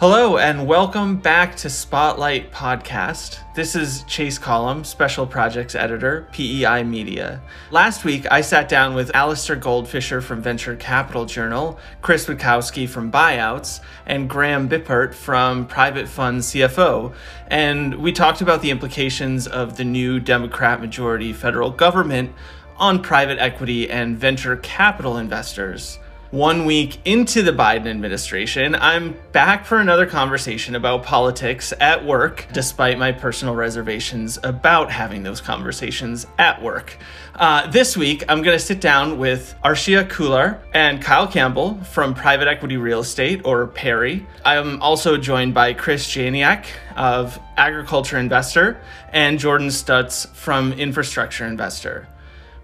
Hello, and welcome back to Spotlight Podcast. This is Chase Collum, Special Projects Editor, PEI Media. Last week, I sat down with Alistair Goldfisher from Venture Capital Journal, Chris Witkowski from Buyouts, and Graham Bippart from Private Fund CFO, and we talked about the implications of the new Democrat majority federal government on private equity and venture capital investors one week into the Biden administration, I'm back for another conversation about politics at work, despite my personal reservations about having those conversations at work. Uh, this week, I'm going to sit down with Arshia Khullar and Kyle Campbell from Private Equity Real Estate, or PERE. I'm also joined by Chris Janiec of Agriculture Investor and Jordan Stutz from Infrastructure Investor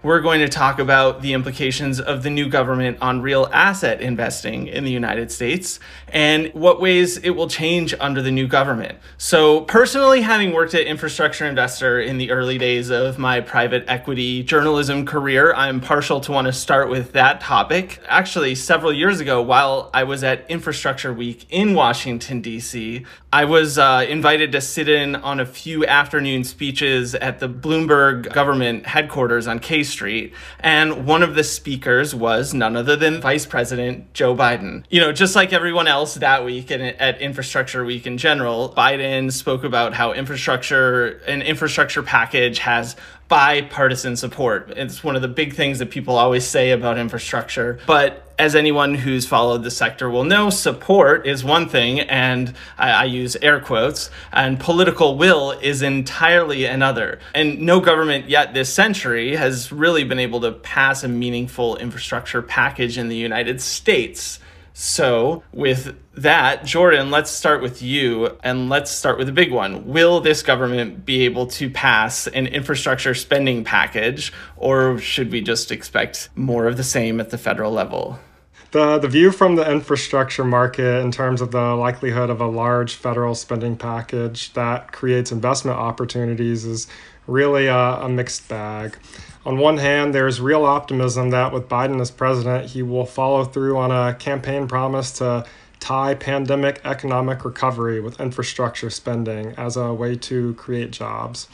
we're going to talk about the implications of the new government on real asset investing in the United States and what ways it will change under the new government. So, personally, having worked at Infrastructure Investor in the early days of my private equity journalism career, I'm partial to want to start with that topic. Actually, several years ago, while I was at Infrastructure Week in Washington, D.C., I was uh, invited to sit in on a few afternoon speeches at the Bloomberg government headquarters on K Street. And one of the speakers was none other than Vice President Joe Biden. You know, just like everyone else that week and at Infrastructure Week in general, Biden spoke about how infrastructure, an infrastructure package has bipartisan support. It's one of the big things that people always say about infrastructure. But as anyone who's followed the sector will know, support is one thing, and I, I, use air quotes, and political will is entirely another. And no government yet this century has really been able to pass a meaningful infrastructure package in the United States. So, with that, Jordan, let's start with you and let's start with the big one. Will this government be able to pass an infrastructure spending package, or should we just expect more of the same at the federal level? The, the view from the infrastructure market in terms of the likelihood of a large federal spending package that creates investment opportunities is really a, a mixed bag on one hand, there's real optimism that with Biden as president, he will follow through on a campaign promise to tie pandemic economic recovery with infrastructure spending as a way to create jobs.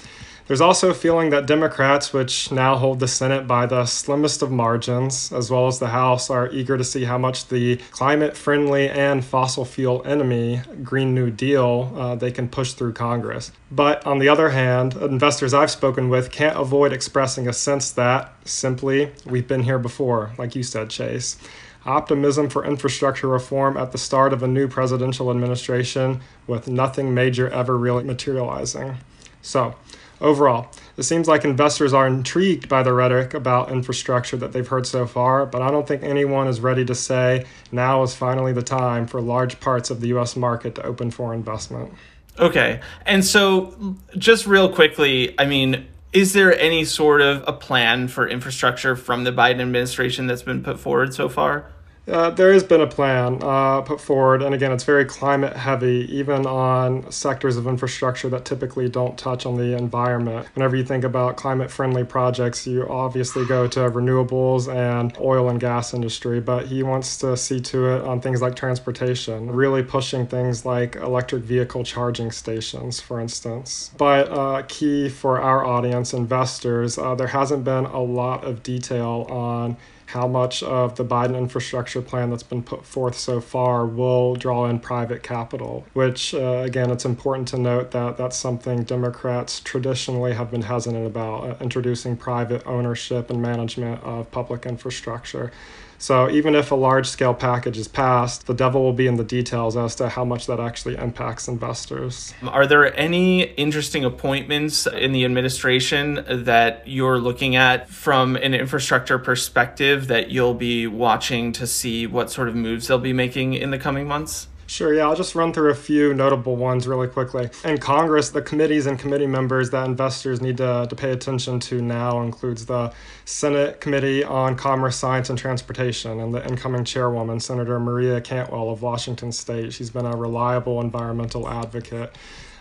There's also a feeling that Democrats, which now hold the Senate by the slimmest of margins, as well as the House, are eager to see how much the climate friendly and fossil fuel enemy Green New Deal uh, they can push through Congress. But on the other hand, investors I've spoken with can't avoid expressing a sense that, simply, we've been here before, like you said, Chase optimism for infrastructure reform at the start of a new presidential administration with nothing major ever really materializing. So, Overall, it seems like investors are intrigued by the rhetoric about infrastructure that they've heard so far, but I don't think anyone is ready to say now is finally the time for large parts of the US market to open for investment. Okay. And so, just real quickly, I mean, is there any sort of a plan for infrastructure from the Biden administration that's been put forward so far? Uh, there has been a plan uh, put forward, and again, it's very climate heavy, even on sectors of infrastructure that typically don't touch on the environment. Whenever you think about climate friendly projects, you obviously go to renewables and oil and gas industry, but he wants to see to it on things like transportation, really pushing things like electric vehicle charging stations, for instance. But uh, key for our audience, investors, uh, there hasn't been a lot of detail on how much of the Biden infrastructure plan that's been put forth so far will draw in private capital, which, uh, again, it's important to note that that's something Democrats traditionally have been hesitant about, uh, introducing private ownership and management of public infrastructure. So even if a large scale package is passed, the devil will be in the details as to how much that actually impacts investors. Are there any interesting appointments in the administration that you're looking at from an infrastructure perspective that you'll be watching to see what sort of moves they'll be making in the coming months? Sure, yeah, I'll just run through a few notable ones really quickly. In Congress, the committees and committee members that investors need to, to pay attention to now includes the Senate Committee on Commerce, Science, and Transportation, and the incoming chairwoman, Senator Maria Cantwell of Washington State. She's been a reliable environmental advocate.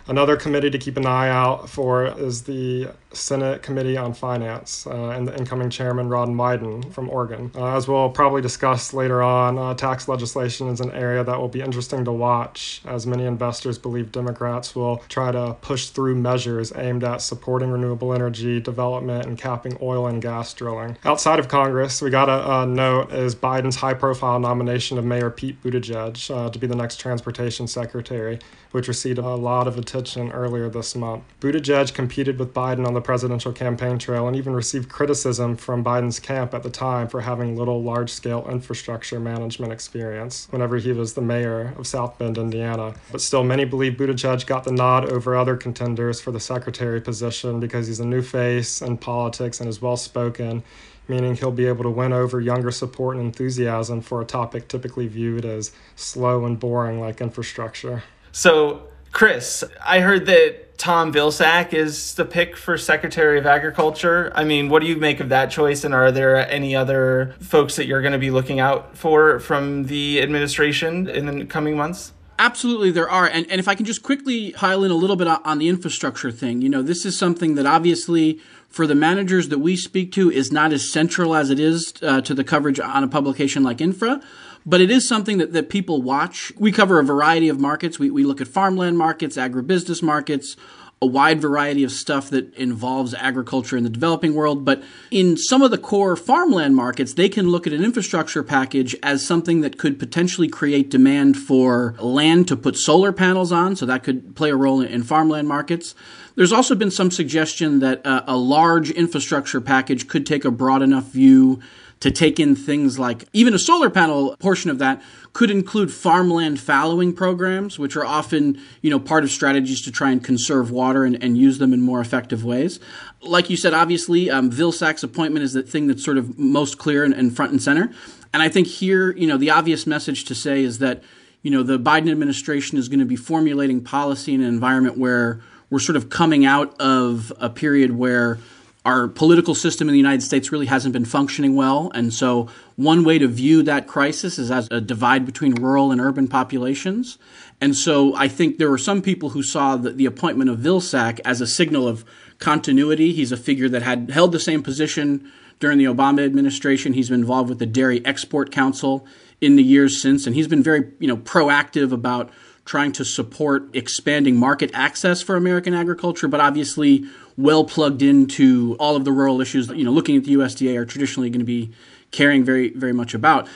Another committee to keep an eye out for is the Senate Committee on Finance uh, and the incoming chairman, Ron Wyden from Oregon. Uh, as we'll probably discuss later on, uh, tax legislation is an area that will be interesting to watch as many investors believe Democrats will try to push through measures aimed at supporting renewable energy development and capping oil and gas drilling. Outside of Congress, we got to note is Biden's high profile nomination of Mayor Pete Buttigieg uh, to be the next transportation secretary which received a lot of attention earlier this month. Buttigieg competed with Biden on the presidential campaign trail and even received criticism from Biden's camp at the time for having little large scale infrastructure management experience whenever he was the mayor of South Bend, Indiana. But still, many believe Buttigieg got the nod over other contenders for the secretary position because he's a new face in politics and is well spoken meaning he'll be able to win over younger support and enthusiasm for a topic typically viewed as slow and boring like infrastructure. So, Chris, I heard that Tom Vilsack is the pick for Secretary of Agriculture. I mean, what do you make of that choice? And are there any other folks that you're going to be looking out for from the administration in the coming months? Absolutely, there are. And, and if I can just quickly pile in a little bit on the infrastructure thing, you know, this is something that obviously for the managers that we speak to is not as central as it is uh, to the coverage on a publication like Infra but it is something that, that people watch. We cover a variety of markets. We, we look at farmland markets, agribusiness markets, a wide variety of stuff that involves agriculture in the developing world. But in some of the core farmland markets, they can look at an infrastructure package as something that could potentially create demand for land to put solar panels on. So that could play a role in farmland markets. There's also been some suggestion that uh, a large infrastructure package could take a broad enough view to take in things like even a solar panel portion of that could include farmland fallowing programs, which are often, you know, part of strategies to try and conserve water and, and use them in more effective ways. Like you said, obviously, um, Vilsack's appointment is the thing that's sort of most clear and, and front and center. And I think here, you know, the obvious message to say is that, you know, the Biden administration is going to be formulating policy in an environment where we're sort of coming out of a period where our political system in the United States really hasn't been functioning well. And so, one way to view that crisis is as a divide between rural and urban populations. And so, I think there were some people who saw the, the appointment of Vilsack as a signal of continuity. He's a figure that had held the same position during the Obama administration. He's been involved with the Dairy Export Council in the years since, and he's been very, you know, proactive about trying to support expanding market access for American agriculture, but obviously well plugged into all of the rural issues that, you know, looking at the USDA are traditionally going to be caring very, very much about.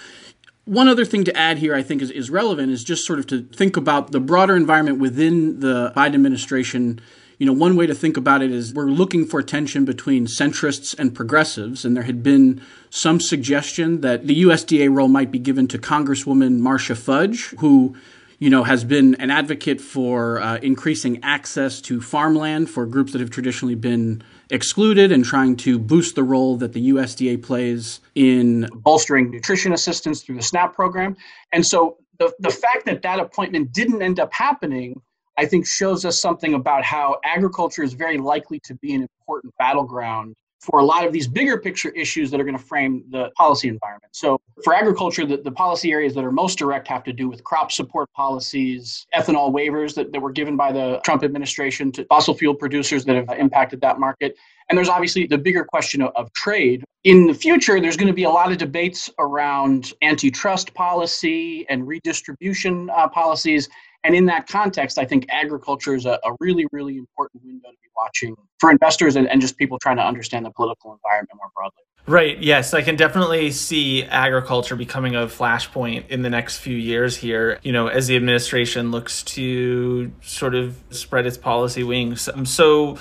One other thing to add here, I think, is, is relevant is just sort of to think about the broader environment within the Biden administration. You know, one way to think about it is we're looking for tension between centrists and progressives, and there had been some suggestion that the USDA role might be given to Congresswoman Marcia Fudge, who you know, has been an advocate for uh, increasing access to farmland for groups that have traditionally been excluded and trying to boost the role that the USDA plays in bolstering nutrition assistance through the SNAP program. And so the, the fact that that appointment didn't end up happening, I think, shows us something about how agriculture is very likely to be an important battleground for a lot of these bigger picture issues that are going to frame the policy environment. So, for agriculture, the, the policy areas that are most direct have to do with crop support policies, ethanol waivers that, that were given by the Trump administration to fossil fuel producers that have impacted that market. And there's obviously the bigger question of, trade. In the future, there's going to be a lot of debates around antitrust policy and redistribution uh, policies. And in that context, I think agriculture is a, a really, really important window to be watching for investors and, and just people trying to understand the political environment more broadly. Right. Yes, I can definitely see agriculture becoming a flashpoint in the next few years here, you know, as the administration looks to sort of spread its policy wings. Um, so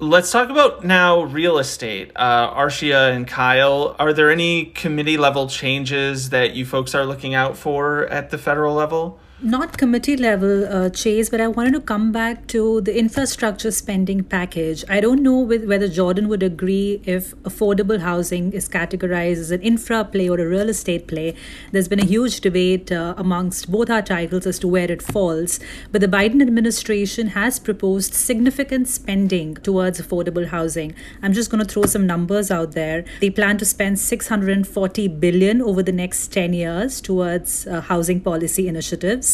let's talk about now real estate. Uh, Arshia and Kyle, are there any committee level changes that you folks are looking out for at the federal level? Not committee level, uh, Chase, but I wanted to come back to the infrastructure spending package. I don't know with, whether Jordan would agree if affordable housing is categorized as an infra play or a real estate play. There's been a huge debate uh, amongst both our titles as to where it falls. But the Biden administration has proposed significant spending towards affordable housing. I'm just going to throw some numbers out there. They plan to spend 640 billion over the next 10 years towards uh, housing policy initiatives.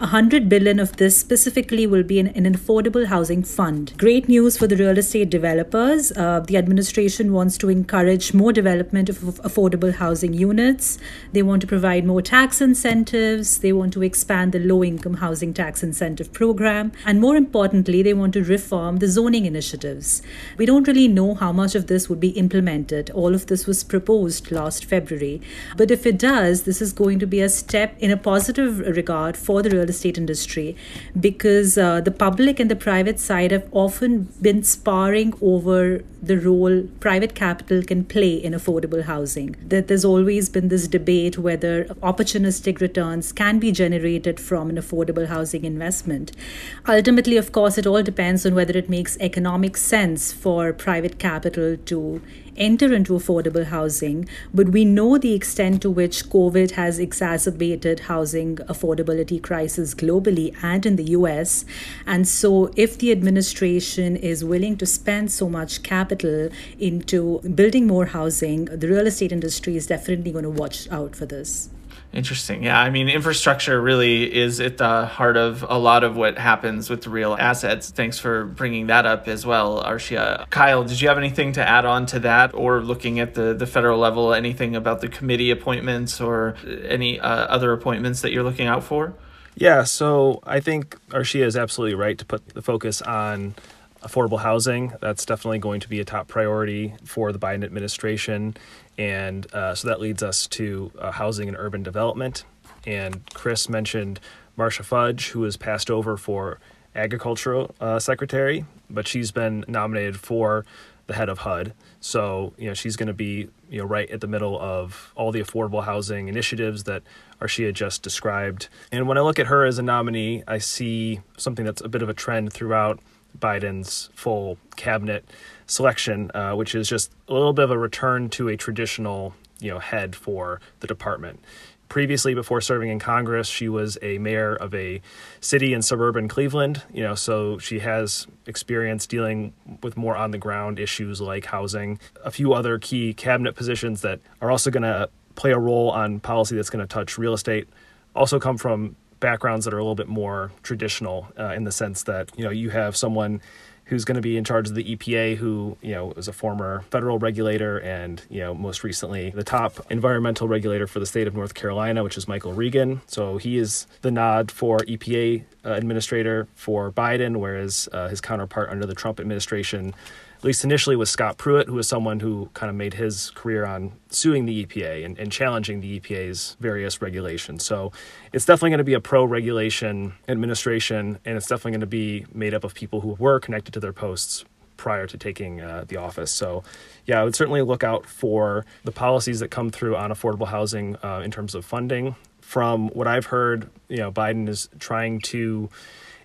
100 billion of this specifically will be in an affordable housing fund. Great news for the real estate developers. Uh, the administration wants to encourage more development of affordable housing units. They want to provide more tax incentives. They want to expand the low income housing tax incentive program. And more importantly, they want to reform the zoning initiatives. We don't really know how much of this would be implemented. All of this was proposed last February. But if it does, this is going to be a step in a positive regard for the real estate industry because uh, the public and the private side have often been sparring over the role private capital can play in affordable housing. That there's always been this debate whether opportunistic returns can be generated from an affordable housing investment. Ultimately, of course, it all depends on whether it makes economic sense for private capital to enter into affordable housing, but we know the extent to which COVID has exacerbated housing affordability crisis globally and in the US. And so, if the administration is willing to spend so much capital into building more housing, the real estate industry is definitely going to watch out for this. Interesting. Yeah. I mean, infrastructure really is at the heart of a lot of what happens with real assets. Thanks for bringing that up as well, Arshia. Kyle, did you have anything to add on to that or looking at the, the federal level, anything about the committee appointments or any uh, other appointments that you're looking out for? Yeah. So I think Arshia is absolutely right to put the focus on affordable housing. That's definitely going to be a top priority for the Biden administration. And uh, so that leads us to uh, housing and urban development. And Chris mentioned Marcia Fudge, who was passed over for agricultural uh, secretary, but she's been nominated for the head of HUD. So, you know, she's going to be, you know, right at the middle of all the affordable housing initiatives that Arshia just described. And when I look at her as a nominee, I see something that's a bit of a trend throughout Biden's full cabinet selection, uh, which is just a little bit of a return to a traditional, you know, head for the department. Previously, before serving in Congress, she was a mayor of a city in suburban Cleveland. You know, so she has experience dealing with more on the ground issues like housing. A few other key cabinet positions that are also going to play a role on policy that's going to touch real estate also come from backgrounds that are a little bit more traditional uh, in the sense that you know you have someone who's going to be in charge of the EPA, who you know is a former federal regulator and you know most recently the top environmental regulator for the state of North Carolina, which is Michael Regan. So he is the nod for EPA uh, administrator for Biden, whereas uh, his counterpart under the Trump administration at least initially with Scott Pruitt, who was someone who kind of made his career on suing the EPA and, and challenging the EPA's various regulations. So it's definitely going to be a pro regulation administration, and it's definitely going to be made up of people who were connected to their posts prior to taking uh, the office. So, yeah, I would certainly look out for the policies that come through on affordable housing uh, in terms of funding. From what I've heard, you know, Biden is trying to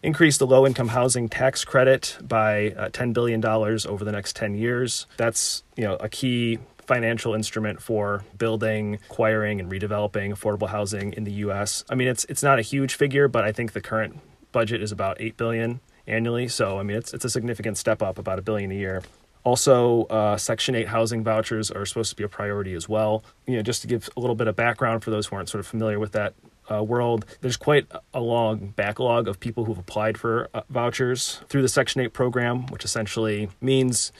increase the low income housing tax credit by uh, $10 billion over the next 10 years. That's, you know, a key financial instrument for building, acquiring, and redeveloping affordable housing in the U.S. I mean, it's it's not a huge figure, but I think the current budget is about eight billion annually. So I mean, it's it's a significant step up, about a billion a year. Also, uh, Section 8 housing vouchers are supposed to be a priority as well. You know, just to give a little bit of background for those who aren't sort of familiar with that uh, world, there's quite a long backlog of people who've applied for uh, vouchers through the Section 8 program, which essentially means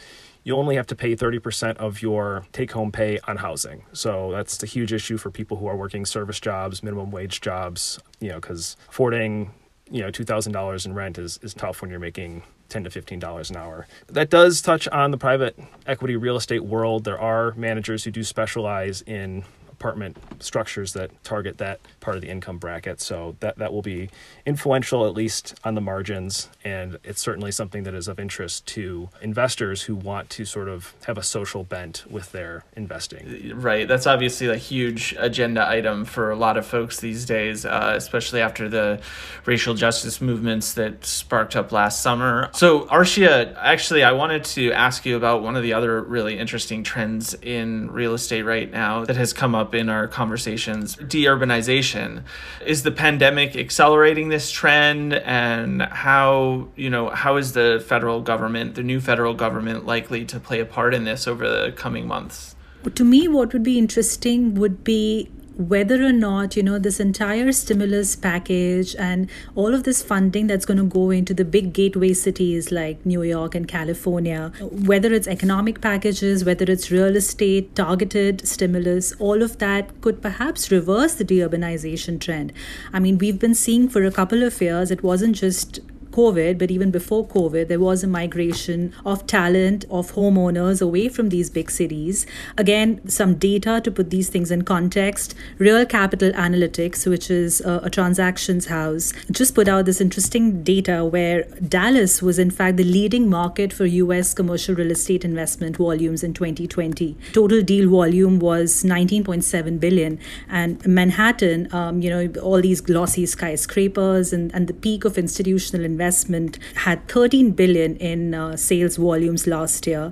you only have to pay 30% of your take home pay on housing. So that's a huge issue for people who are working service jobs, minimum wage jobs, you know, because affording, you know, $2,000 in rent is, is tough when you're making 10 to 15 dollars an hour. That does touch on the private equity real estate world. There are managers who do specialize in apartment structures that target that part of the income bracket. So that, that will be influential, at least on the margins. And it's certainly something that is of interest to investors who want to sort of have a social bent with their investing. Right. That's obviously a huge agenda item for a lot of folks these days, uh, especially after the racial justice movements that sparked up last summer. So, Arshia, actually, I wanted to ask you about one of the other really interesting trends in real estate right now that has come up up in our conversations deurbanization. Is the pandemic accelerating this trend? And how, you know, how is the federal government, the new federal government, likely to play a part in this over the coming months? To me, what would be interesting would be whether or not, you know, this entire stimulus package and all of this funding that's going to go into the big gateway cities like New York and California, whether it's economic packages, whether it's real estate, targeted stimulus, all of that could perhaps reverse the deurbanization trend. I mean, we've been seeing for a couple of years, it wasn't just COVID, but even before COVID, there was a migration of talent, of homeowners away from these big cities. Again, some data to put these things in context. Real Capital Analytics, which is a, a transactions house, just put out this interesting data where Dallas was, in fact, the leading market for US commercial real estate investment volumes in 2020. Total deal volume was 19.7 billion. And Manhattan, um, you know, all these glossy skyscrapers and, and the peak of institutional investment investment had 13 billion in uh, sales volumes last year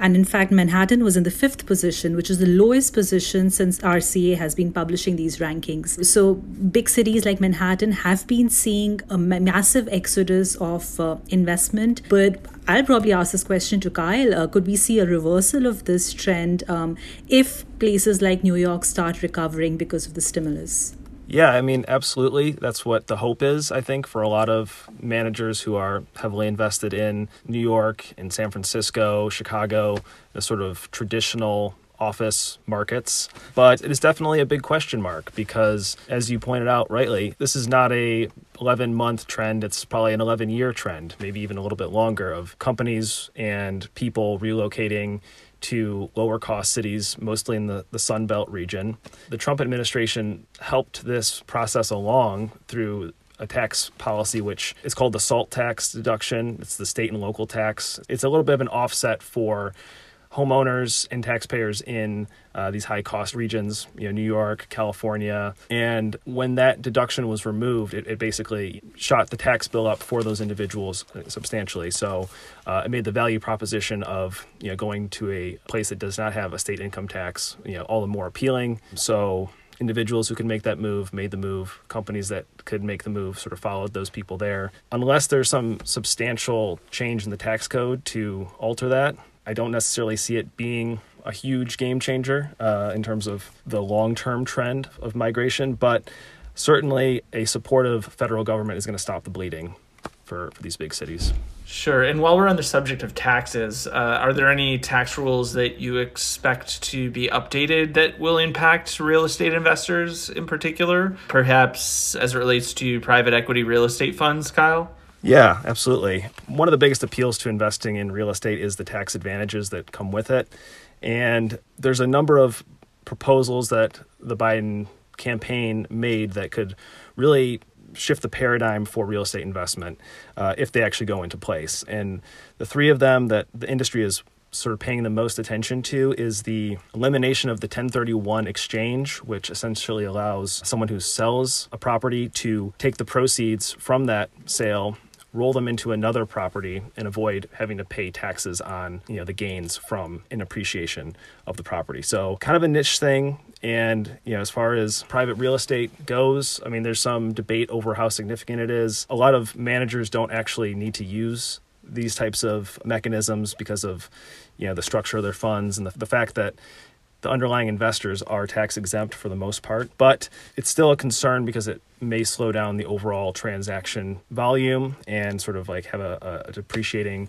and in fact manhattan was in the fifth position which is the lowest position since rca has been publishing these rankings so big cities like manhattan have been seeing a massive exodus of uh, investment but I'll probably ask this question to Kyle. Uh, could we see a reversal of this trend um, if places like New York start recovering because of the stimulus? Yeah, I mean, absolutely. That's what the hope is, I think, for a lot of managers who are heavily invested in New York, in San Francisco, Chicago, the sort of traditional office markets. But it is definitely a big question mark because, as you pointed out rightly, this is not a 11 month trend. It's probably an 11 year trend, maybe even a little bit longer, of companies and people relocating to lower cost cities, mostly in the, the Sun Belt region. The Trump administration helped this process along through a tax policy which is called the SALT tax deduction. It's the state and local tax. It's a little bit of an offset for homeowners and taxpayers in uh, these high cost regions, you know, New York, California. And when that deduction was removed, it, it basically shot the tax bill up for those individuals substantially. So uh, it made the value proposition of you know going to a place that does not have a state income tax, you know, all the more appealing. So individuals who could make that move made the move. Companies that could make the move sort of followed those people there. Unless there's some substantial change in the tax code to alter that, I don't necessarily see it being a huge game changer uh, in terms of the long term trend of migration, but certainly a supportive federal government is going to stop the bleeding for, for these big cities. Sure. And while we're on the subject of taxes, uh, are there any tax rules that you expect to be updated that will impact real estate investors in particular, perhaps as it relates to private equity real estate funds, Kyle? Yeah, absolutely. One of the biggest appeals to investing in real estate is the tax advantages that come with it. And there's a number of proposals that the Biden campaign made that could really shift the paradigm for real estate investment uh, if they actually go into place. And the three of them that the industry is sort of paying the most attention to is the elimination of the 1031 exchange, which essentially allows someone who sells a property to take the proceeds from that sale roll them into another property and avoid having to pay taxes on you know the gains from an appreciation of the property. So kind of a niche thing. And you know as far as private real estate goes i mean there's some debate over how significant it is. A lot of managers don't actually need to use these types of mechanisms because of you know the structure of their funds and the, the fact that the underlying investors are tax exempt for the most part, but it's still a concern because it may slow down the overall transaction volume and sort of like have a, a depreciating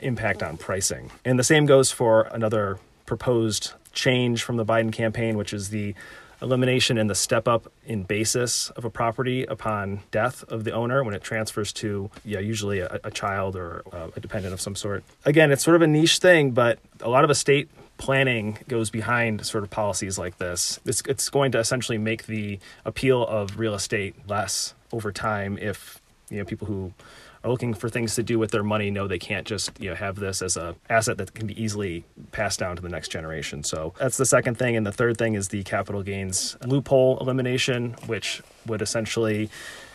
impact on pricing. And the same goes for another proposed change from the Biden campaign, which is the elimination and the step up in basis of a property upon death of the owner when it transfers to yeah usually a, a child or uh, a dependent of some sort again it's sort of a niche thing but a lot of estate planning goes behind sort of policies like this. It's, it's going to essentially make the appeal of real estate less over time if you know people who are looking for things to do with their money know they can't just you know have this as a asset that can be easily passed down to the next generation. So that's the second thing, and the third thing is the capital gains loophole elimination, which would essentially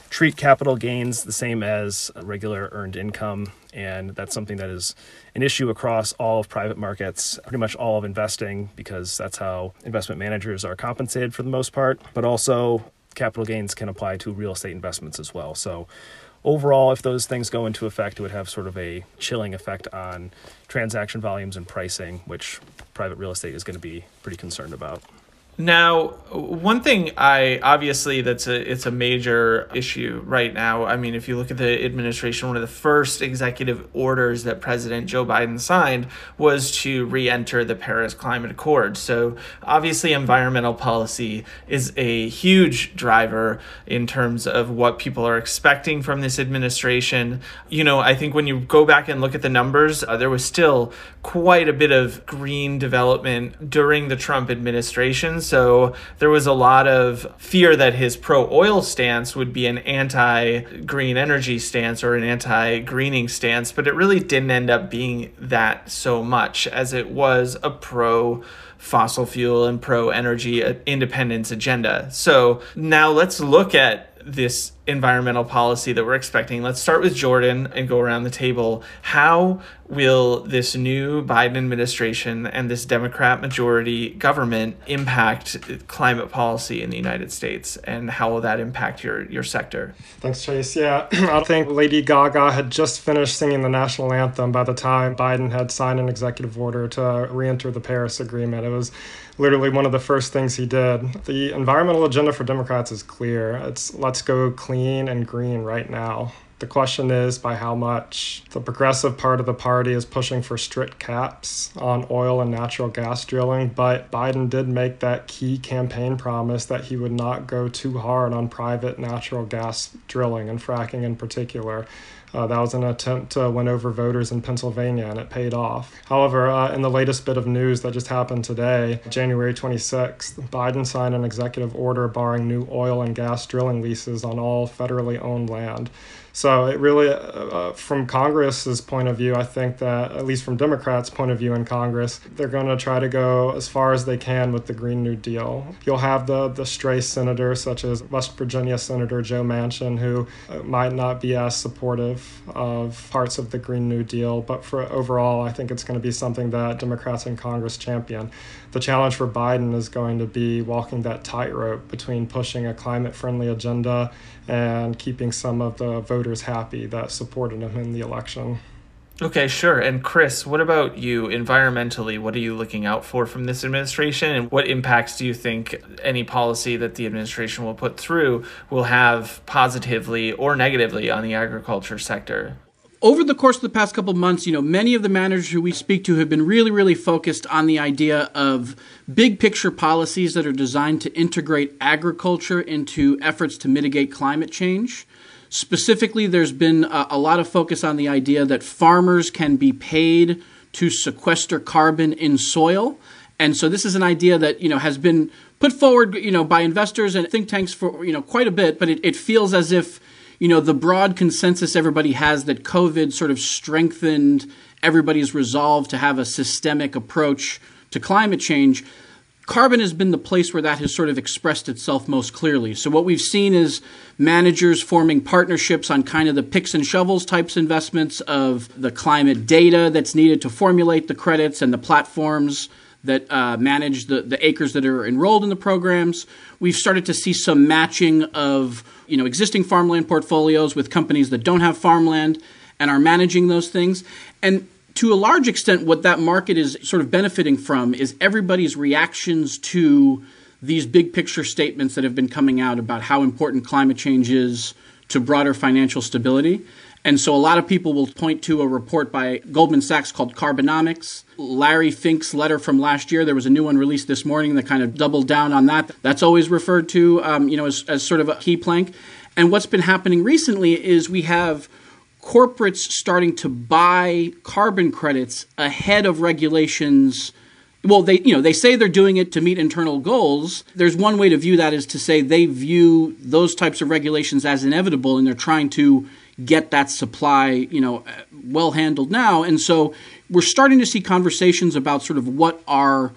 treat capital gains the same as regular earned income. And that's something that is an issue across all of private markets, pretty much all of investing, because that's how investment managers are compensated for the most part. But also, capital gains can apply to real estate investments as well. So, overall, if those things go into effect, it would have sort of a chilling effect on transaction volumes and pricing, which private real estate is going to be pretty concerned about. Now, one thing I obviously that's a it's a major issue right now. I mean, if you look at the administration, one of the first executive orders that President Joe Biden signed was to re-enter the Paris Climate Accord. So, obviously environmental policy is a huge driver in terms of what people are expecting from this administration. You know, I think when you go back and look at the numbers, uh, there was still quite a bit of green development during the Trump administration. So, there was a lot of fear that his pro oil stance would be an anti green energy stance or an anti greening stance, but it really didn't end up being that so much as it was a pro fossil fuel and pro energy uh, independence agenda. So now let's look at this environmental policy that we're expecting. Let's start with Jordan and go around the table. How will this new Biden administration and this Democrat majority government impact climate policy in the United States? And how will that impact your, your sector? Thanks, Chase. Yeah, I think Lady Gaga had just finished singing the national anthem by the time Biden had signed an executive order to re enter the Paris Agreement. It was literally one of the first things he did. The environmental agenda for Democrats is clear. It's let's go clean and green right now. The question is by how much. The progressive part of the party is pushing for strict caps on oil and natural gas drilling, but Biden did make that key campaign promise that he would not go too hard on private natural gas drilling and fracking in particular. Uh, that was an attempt to win over voters in Pennsylvania, and it paid off. However, uh, in the latest bit of news that just happened today, January 26th, Biden signed an executive order barring new oil and gas drilling leases on all federally owned land. So it really, uh, uh, from Congress's point of view, I think that at least from Democrats' point of view in Congress, they're going to try to go as far as they can with the Green New Deal. You'll have the the stray senators, such as West Virginia Senator Joe Manchin, who uh, might not be as supportive of parts of the Green New Deal, but for overall, I think it's going to be something that Democrats in Congress champion. The challenge for Biden is going to be walking that tightrope between pushing a climate-friendly agenda and keeping some of the voters happy that supported him in the election. Okay, sure. And Chris, what about you environmentally? What are you looking out for from this administration? And what impacts do you think any policy that the administration will put through will have positively or negatively on the agriculture sector? Over the course of the past couple of months, you know, many of the managers who we speak to have been really, really focused on the idea of big picture policies that are designed to integrate agriculture into efforts to mitigate climate change. Specifically, there's been a, a lot of focus on the idea that farmers can be paid to sequester carbon in soil. And so this is an idea that, you know, has been put forward, you know, by investors and think tanks for, you know, quite a bit, but it, it feels as if you know, the broad consensus everybody has that COVID sort of strengthened everybody's resolve to have a systemic approach to climate change. Carbon has been the place where that has sort of expressed itself most clearly. So, what we've seen is managers forming partnerships on kind of the picks and shovels types investments of the climate data that's needed to formulate the credits and the platforms that uh, manage the, the acres that are enrolled in the programs. We've started to see some matching of you know existing farmland portfolios with companies that don't have farmland and are managing those things. And to a large extent, what that market is sort of benefiting from is everybody's reactions to these big picture statements that have been coming out about how important climate change is to broader financial stability. And so a lot of people will point to a report by Goldman Sachs called Carbonomics. Larry Fink's letter from last year, there was a new one released this morning that kind of doubled down on that. That's always referred to, um, you know, as, as sort of a key plank. And what's been happening recently is we have corporates starting to buy carbon credits ahead of regulations well they you know they say they're doing it to meet internal goals there's one way to view that is to say they view those types of regulations as inevitable and they're trying to get that supply, you know, well handled now. And so we're starting to see conversations about sort of what are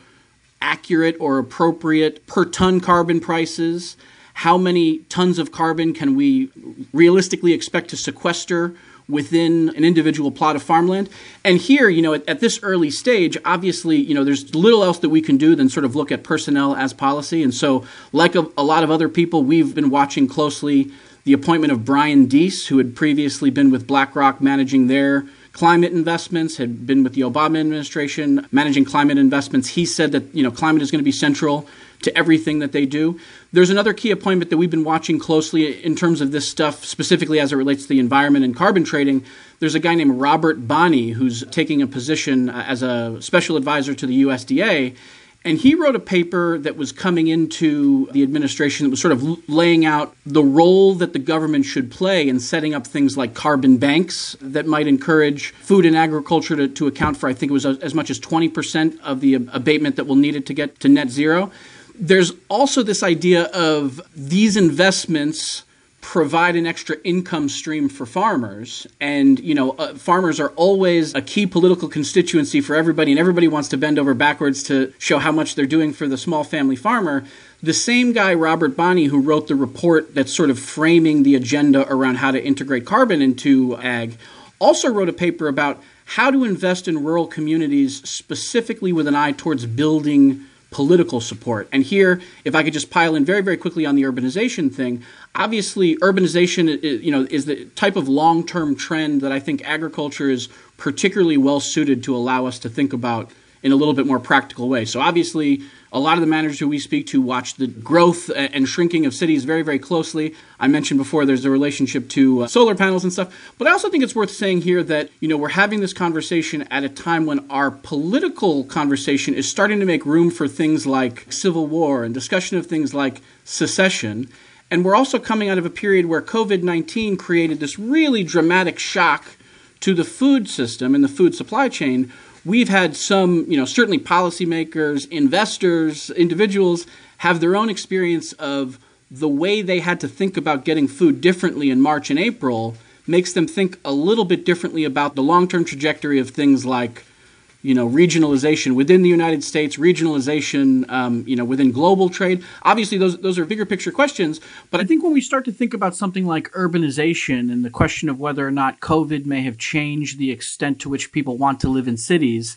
accurate or appropriate per ton carbon prices. How many tons of carbon can we realistically expect to sequester within an individual plot of farmland? And here, you know, at, at, this early stage, obviously, you know, there's little else that we can do than sort of look at personnel as policy. And so, like a, a lot of other people, we've been watching closely the appointment of Brian Deese, who had previously been with BlackRock managing their climate investments, had been with the Obama administration managing climate investments. He said that, you know, climate is going to be central to everything that they do. There's another key appointment that we've been watching closely in terms of this stuff, specifically as it relates to the environment and carbon trading. There's a guy named Robert Bonnie who's taking a position uh, as a special advisor to the USDA. And he wrote a paper that was coming into the administration that was sort of laying out the role that the government should play in setting up things like carbon banks that might encourage food and agriculture to, to account for, I think it was as much as 20% of the abatement that will need it to get to net zero. There's also this idea of these investments provide an extra income stream for farmers. And you know uh, farmers are always a key political constituency for everybody and everybody wants to bend over backwards to show how much they're doing for the small family farmer. The same guy robert Bonnie who wrote the report that's sort of framing the agenda around how to integrate carbon into ag also wrote a paper about how to invest in rural communities specifically with an eye towards building political support. And here, if I could just pile in very, very quickly on the urbanization thing, obviously urbanization is, you know, is the type of long-term trend that I think agriculture is particularly well suited to allow us to think about in a little bit more practical way. So obviously, a lot of the managers who we speak to watch the growth and shrinking of cities very, very closely. I mentioned before there's a relationship to uh, solar panels and stuff, but I also think it's worth saying here that you know we're having this conversation at a time when our political conversation is starting to make room for things like civil war and discussion of things like secession. And we're also coming out of a period where COVID 19 created this really dramatic shock to the food system and the food supply chain we've had some, you know, certainly policymakers, investors, individuals have their own experience of the way they had to think about getting food differently in March and April makes them think a little bit differently about the long-term trajectory of things like you know, regionalization within the United States, regionalization, um, you know, within global trade. Obviously, those those are bigger picture questions. But I think when we start to think about something like urbanization and the question of whether or not COVID may have changed the extent to which people want to live in cities,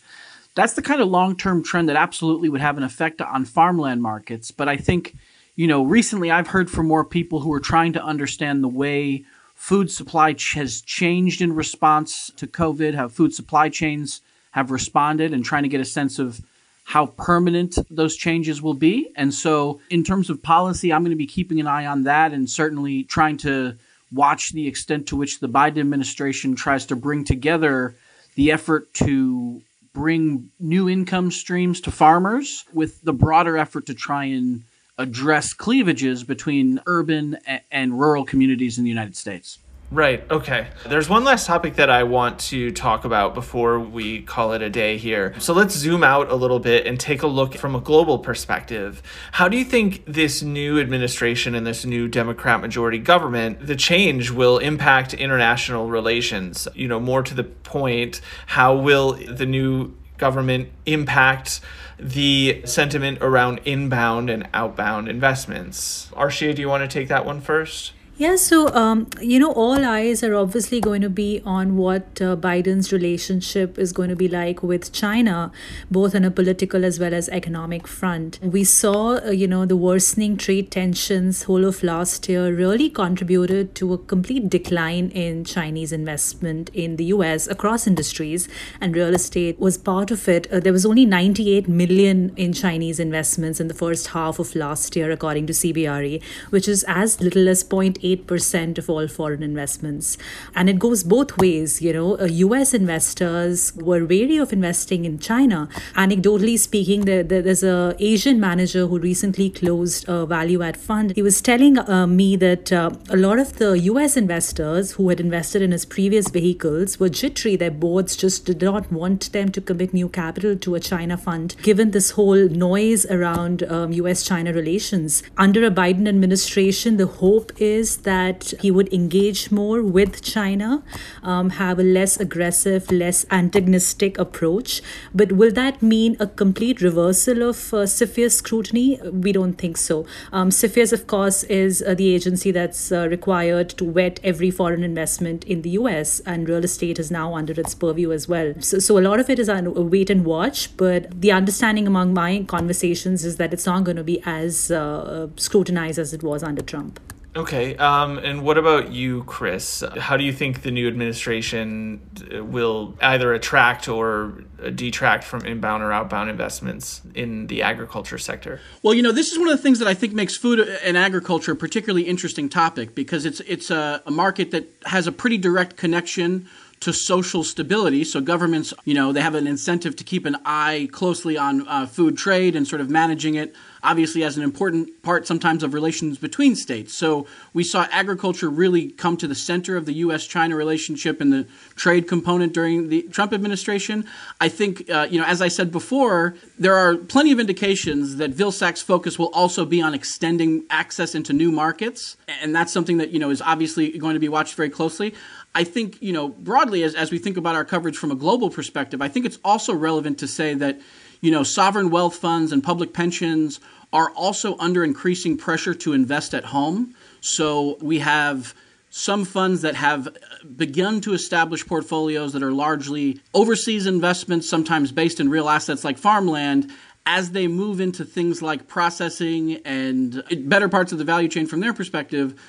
that's the kind of long term trend that absolutely would have an effect on farmland markets. But I think, you know, recently I've heard from more people who are trying to understand the way food supply ch- has changed in response to COVID, how food supply chains have responded and trying to get a sense of how permanent those changes will be. And so, in terms of policy, I'm going to be keeping an eye on that and certainly trying to watch the extent to which the Biden administration tries to bring together the effort to bring new income streams to farmers with the broader effort to try and address cleavages between urban and rural communities in the United States. Right. Okay. There's one last topic that I want to talk about before we call it a day here. So let's zoom out a little bit and take a look from a global perspective. How do you think this new administration and this new Democrat majority government, the change will impact international relations? You know, more to the point, how will the new government impact the sentiment around inbound and outbound investments? Arshia, do you want to take that one first? Yeah, so um, you know, all eyes are obviously going to be on what uh, Biden's relationship is going to be like with China, both on a political as well as economic front. We saw, uh, you know, the worsening trade tensions whole of last year really contributed to a complete decline in Chinese investment in the U.S. across industries, and real estate was part of it. Uh, there was only 98 million in Chinese investments in the first half of last year, according to CBRE, which is as little as 0.8 8% of all foreign investments. And it goes both ways. You know, US uh, investors were wary of investing in China. Anecdotally speaking, there, there, there's a Asian manager who recently closed a value add fund. He was telling uh, me that uh, a lot of the US investors who had invested in his previous vehicles were jittery. Their boards just did not want them to commit new capital to a China fund, given this whole noise around um, US China relations. Under a Biden administration, the hope is that he would engage more with China, um, have a less aggressive, less antagonistic approach. But will that mean a complete reversal of uh, CFIUS scrutiny? We don't think so. Um, CFIUS, of course, is uh, the agency that's uh, required to vet every foreign investment in the US, and real estate is now under its purview as well. So, so a lot of it is a wait and watch, but the understanding among my conversations is that it's not going to be as uh, scrutinized as it was under Trump. Okay. Um, and what about you, Chris? How do you think the new administration will either attract or detract from inbound or outbound investments in the agriculture sector? Well, you know, this is one of the things that I think makes food and agriculture a particularly interesting topic because it's it's a, a market that has a pretty direct connection to social stability. So governments, you know, they have an incentive to keep an eye closely on uh, food trade and sort of managing it. Obviously, as an important part sometimes of relations between states. So we saw agriculture really come to the center of the U.S.-China relationship and the trade component during the Trump administration. I think, uh, you know, as I said before, there are plenty of indications that Vilsack's focus will also be on extending access into new markets, and that's something that you know is obviously going to be watched very closely. I think, you know, broadly, as, as we think about our coverage from a global perspective, I think it's also relevant to say that, you know, sovereign wealth funds and public pensions are also under increasing pressure to invest at home. So we have some funds that have uh, begun to establish portfolios that are largely overseas investments, sometimes based in real assets like farmland. As they move into things like processing and uh, better parts of the value chain from their perspective,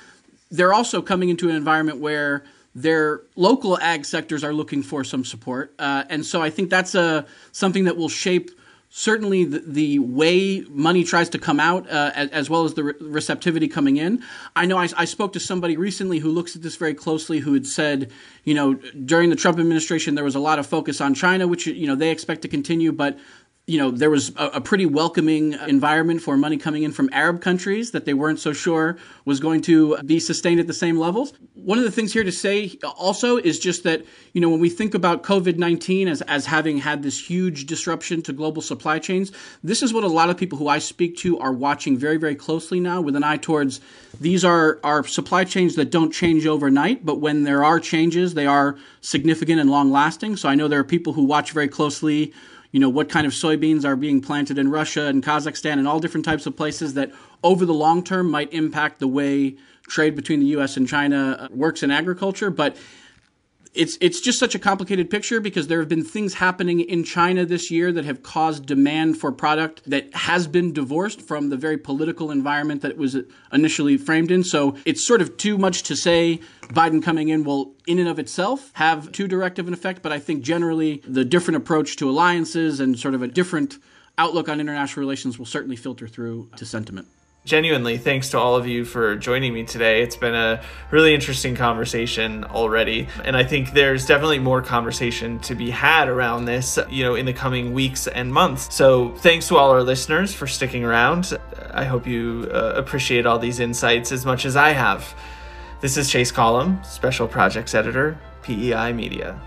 they're also coming into an environment where their local ag sectors are looking for some support, uh, and so I think that's a something that will shape certainly the, the way money tries to come out, uh, as, as, well as the re- receptivity coming in. I know I, I, spoke to somebody recently who looks at this very closely, who had said, you know, during the Trump administration there was a lot of focus on China, which you know they expect to continue, but you know, there was a, a, pretty welcoming environment for money coming in from Arab countries that they weren't so sure was going to be sustained at the same levels. One of the things here to say also is just that, you know, when we think about COVID 19 as, as having had this huge disruption to global supply chains, this is what a lot of people who I speak to are watching very, very closely now with an eye towards these are, are supply chains that don't change overnight, but when there are changes, they are significant and long lasting. So I know there are people who watch very closely you know, what kind of soybeans are being planted in Russia and Kazakhstan and all different types of places that over the long term might impact the way trade between the US and China works in agriculture. But it's it's just such a complicated picture because there have been things happening in China this year that have caused demand for product that has been divorced from the very political environment that it was initially framed in. So it's sort of too much to say Biden coming in will in and of itself have too direct of an effect, but I think generally the different approach to alliances and sort of a different outlook on international relations will certainly filter through to sentiment genuinely thanks to all of you for joining me today. It's been a really interesting conversation already, and I think there's definitely more conversation to be had around this, you know, in the coming weeks and months. So, thanks to all our listeners for sticking around. I hope you uh, appreciate all these insights as much as I have. This is Chase Collum, Special Projects Editor, PEI Media.